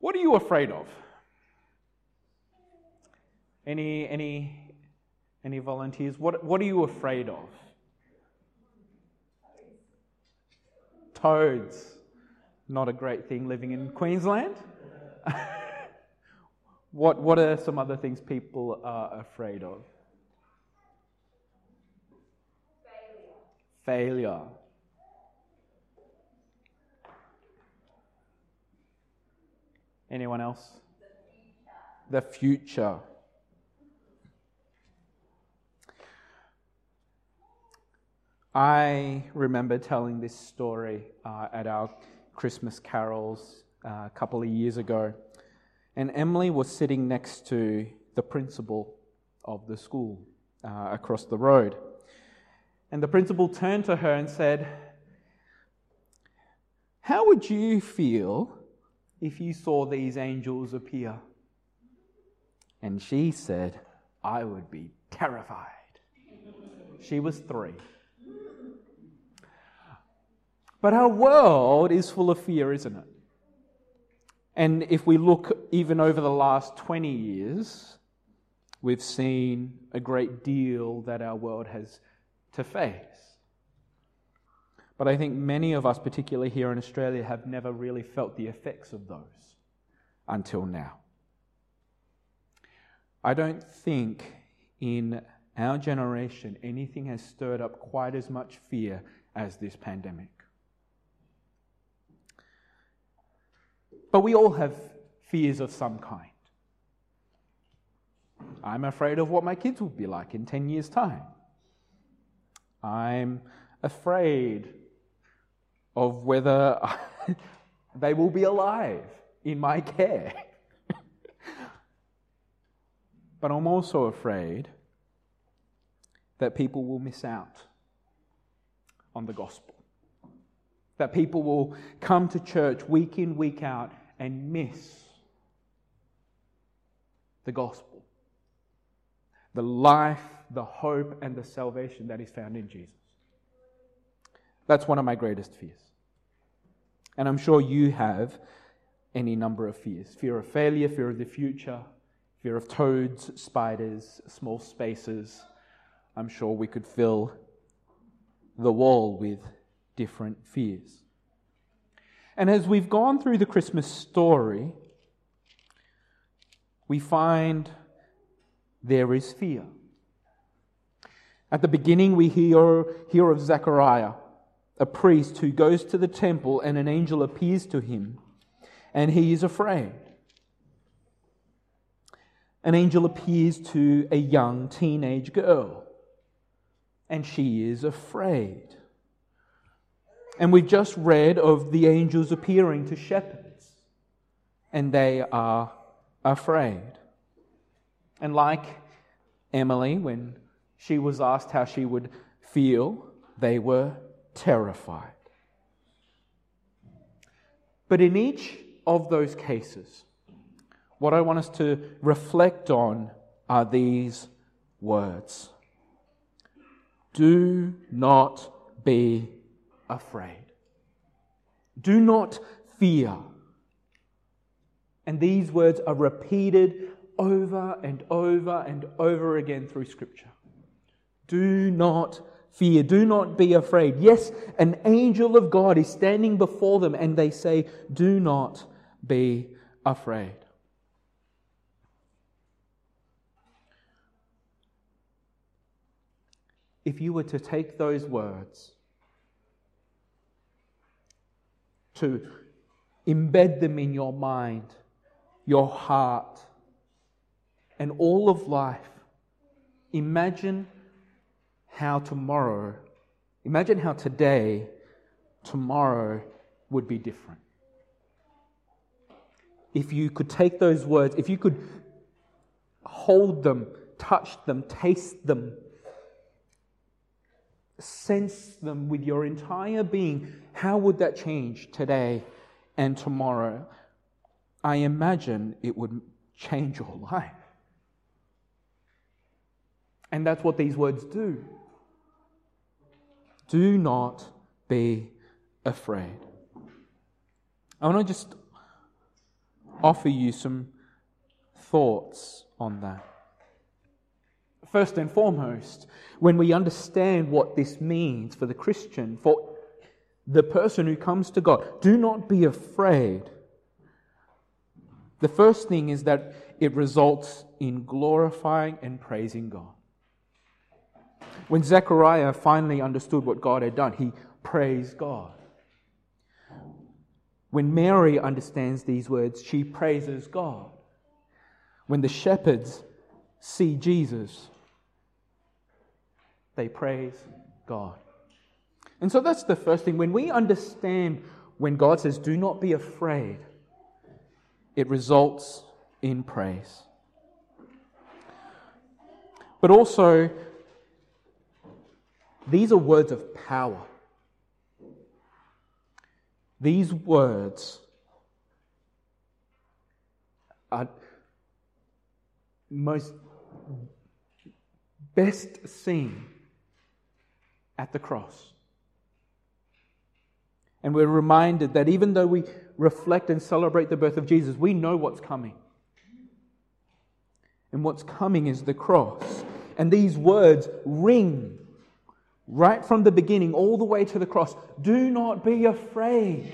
What are you afraid of? Any, any, any volunteers? What, what are you afraid of? Toads. Not a great thing living in Queensland. what, what are some other things people are afraid of? Failure. Failure. Anyone else? The future. I remember telling this story uh, at our Christmas carols uh, a couple of years ago, and Emily was sitting next to the principal of the school uh, across the road. And the principal turned to her and said, How would you feel if you saw these angels appear? And she said, I would be terrified. She was three. But our world is full of fear, isn't it? And if we look even over the last 20 years, we've seen a great deal that our world has to face. But I think many of us, particularly here in Australia, have never really felt the effects of those until now. I don't think in our generation anything has stirred up quite as much fear as this pandemic. But we all have fears of some kind. I'm afraid of what my kids will be like in 10 years' time. I'm afraid of whether they will be alive in my care. but I'm also afraid that people will miss out on the gospel. That people will come to church week in, week out and miss the gospel, the life, the hope, and the salvation that is found in Jesus. That's one of my greatest fears. And I'm sure you have any number of fears fear of failure, fear of the future, fear of toads, spiders, small spaces. I'm sure we could fill the wall with different fears. And as we've gone through the Christmas story, we find there is fear. At the beginning, we hear, hear of Zechariah, a priest who goes to the temple and an angel appears to him, and he is afraid. An angel appears to a young teenage girl, and she is afraid. And we've just read of the angels appearing to shepherds, and they are afraid. And like Emily, when she was asked how she would feel, they were terrified. But in each of those cases, what I want us to reflect on are these words Do not be afraid. Do not fear. And these words are repeated over and over and over again through Scripture. Do not fear. Do not be afraid. Yes, an angel of God is standing before them and they say, Do not be afraid. If you were to take those words to embed them in your mind, your heart, and all of life. Imagine how tomorrow, imagine how today, tomorrow would be different. If you could take those words, if you could hold them, touch them, taste them, sense them with your entire being, how would that change today and tomorrow? I imagine it would change your life. And that's what these words do. Do not be afraid. I want to just offer you some thoughts on that. First and foremost, when we understand what this means for the Christian, for the person who comes to God, do not be afraid. The first thing is that it results in glorifying and praising God. When Zechariah finally understood what God had done, he praised God. When Mary understands these words, she praises God. When the shepherds see Jesus, they praise God. And so that's the first thing. When we understand when God says, do not be afraid, it results in praise. But also, these are words of power. These words are most best seen at the cross. And we're reminded that even though we reflect and celebrate the birth of Jesus, we know what's coming. And what's coming is the cross. And these words ring right from the beginning all the way to the cross. Do not be afraid.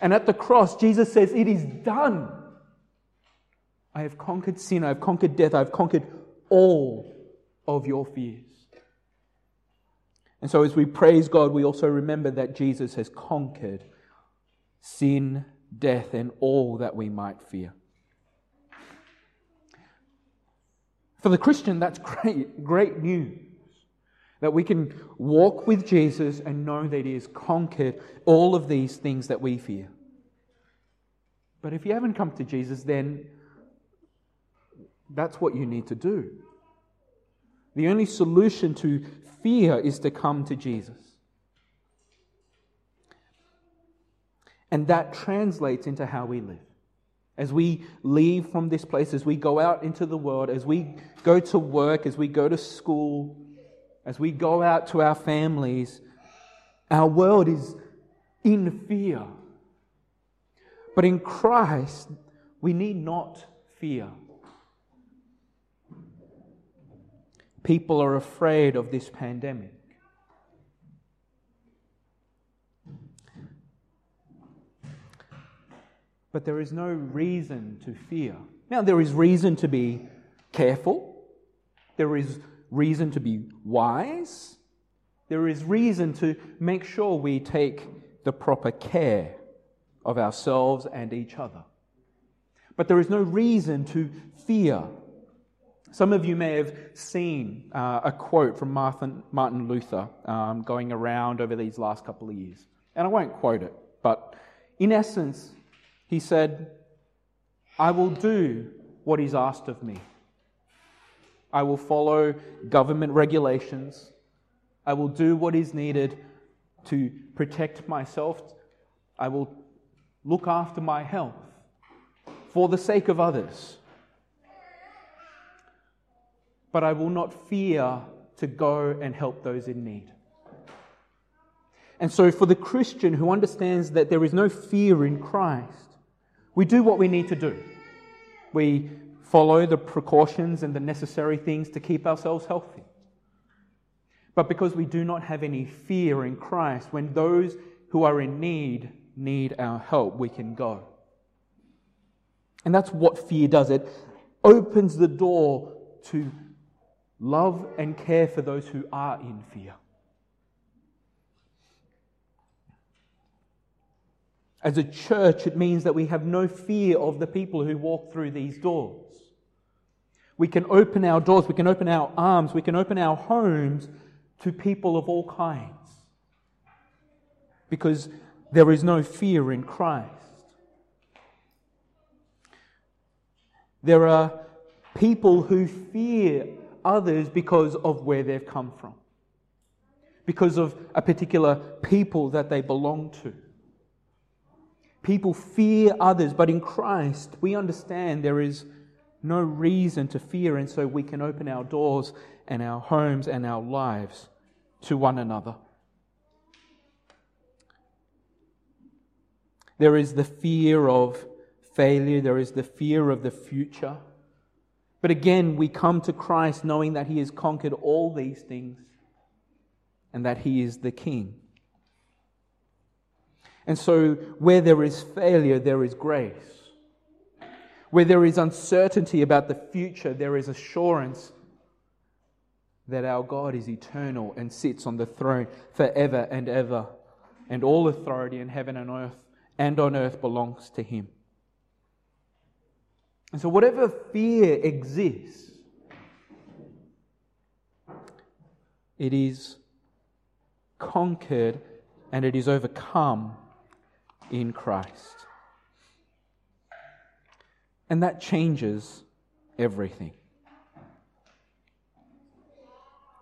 And at the cross, Jesus says, It is done. I have conquered sin, I have conquered death, I have conquered all of your fears. And so, as we praise God, we also remember that Jesus has conquered sin, death, and all that we might fear. For the Christian, that's great, great news. That we can walk with Jesus and know that He has conquered all of these things that we fear. But if you haven't come to Jesus, then that's what you need to do. The only solution to fear is to come to Jesus. And that translates into how we live. As we leave from this place, as we go out into the world, as we go to work, as we go to school, as we go out to our families, our world is in fear. But in Christ, we need not fear. People are afraid of this pandemic. but there is no reason to fear. Now, there is reason to be careful, there is reason to be wise, there is reason to make sure we take the proper care of ourselves and each other. But there is no reason to fear. Some of you may have seen uh, a quote from Martin, Martin Luther um, going around over these last couple of years. And I won't quote it, but in essence, he said, I will do what is asked of me. I will follow government regulations. I will do what is needed to protect myself. I will look after my health for the sake of others. But I will not fear to go and help those in need. And so, for the Christian who understands that there is no fear in Christ, we do what we need to do. We follow the precautions and the necessary things to keep ourselves healthy. But because we do not have any fear in Christ, when those who are in need need our help, we can go. And that's what fear does it opens the door to love and care for those who are in fear. As a church, it means that we have no fear of the people who walk through these doors. We can open our doors, we can open our arms, we can open our homes to people of all kinds. Because there is no fear in Christ. There are people who fear others because of where they've come from, because of a particular people that they belong to. People fear others, but in Christ, we understand there is no reason to fear, and so we can open our doors and our homes and our lives to one another. There is the fear of failure, there is the fear of the future. But again, we come to Christ knowing that He has conquered all these things and that He is the King. And so, where there is failure, there is grace. Where there is uncertainty about the future, there is assurance that our God is eternal and sits on the throne forever and ever, and all authority in heaven and earth and on earth belongs to Him. And so, whatever fear exists, it is conquered and it is overcome in Christ. And that changes everything.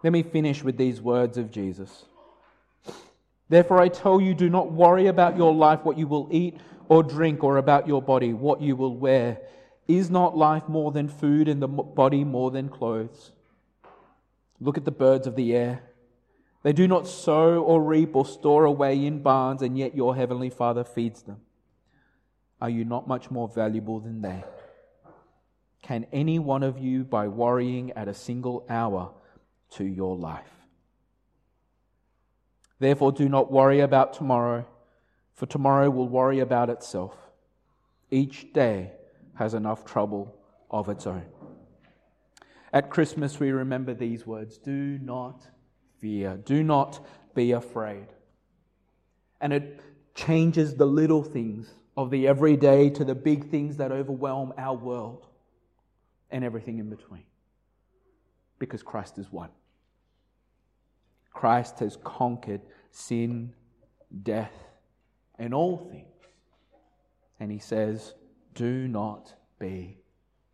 Let me finish with these words of Jesus. Therefore, I tell you, do not worry about your life, what you will eat or drink, or about your body, what you will wear. Is not life more than food and the body more than clothes? Look at the birds of the air. They do not sow or reap or store away in barns, and yet your heavenly Father feeds them. Are you not much more valuable than they? Can any one of you, by worrying, add a single hour to your life? Therefore, do not worry about tomorrow, for tomorrow will worry about itself. Each day has enough trouble of its own. At Christmas, we remember these words do not fear, do not be afraid. And it changes the little things of the everyday to the big things that overwhelm our world and everything in between. Because Christ is one. Christ has conquered sin, death, and all things. And he says, do not be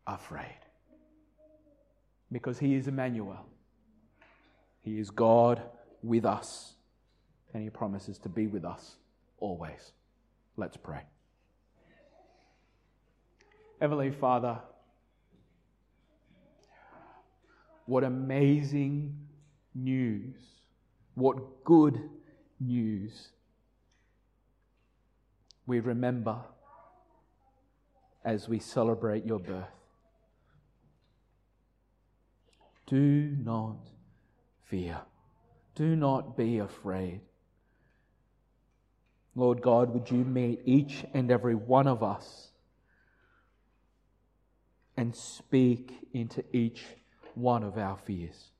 afraid. Because he is Emmanuel. He is God with us. And he promises to be with us always. Let's pray. Heavenly Father, what amazing news. What good news. We remember as we celebrate your birth. Do not fear. Do not be afraid. Lord God, would you meet each and every one of us and speak into each one of our fears?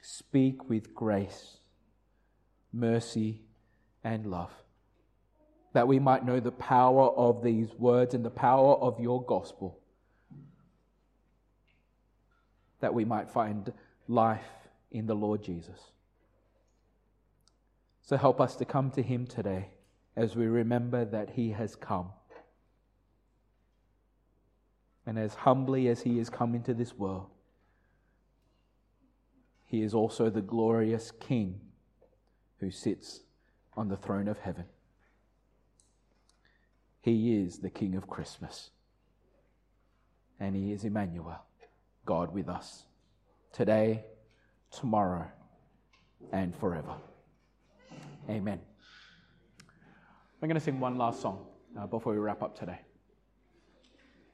Speak with grace, mercy, and love that we might know the power of these words and the power of your gospel, that we might find life in the Lord Jesus. So help us to come to him today as we remember that he has come. And as humbly as he has come into this world, he is also the glorious King who sits on the throne of heaven. He is the King of Christmas. And He is Emmanuel, God with us, today, tomorrow, and forever. Amen. I'm going to sing one last song uh, before we wrap up today.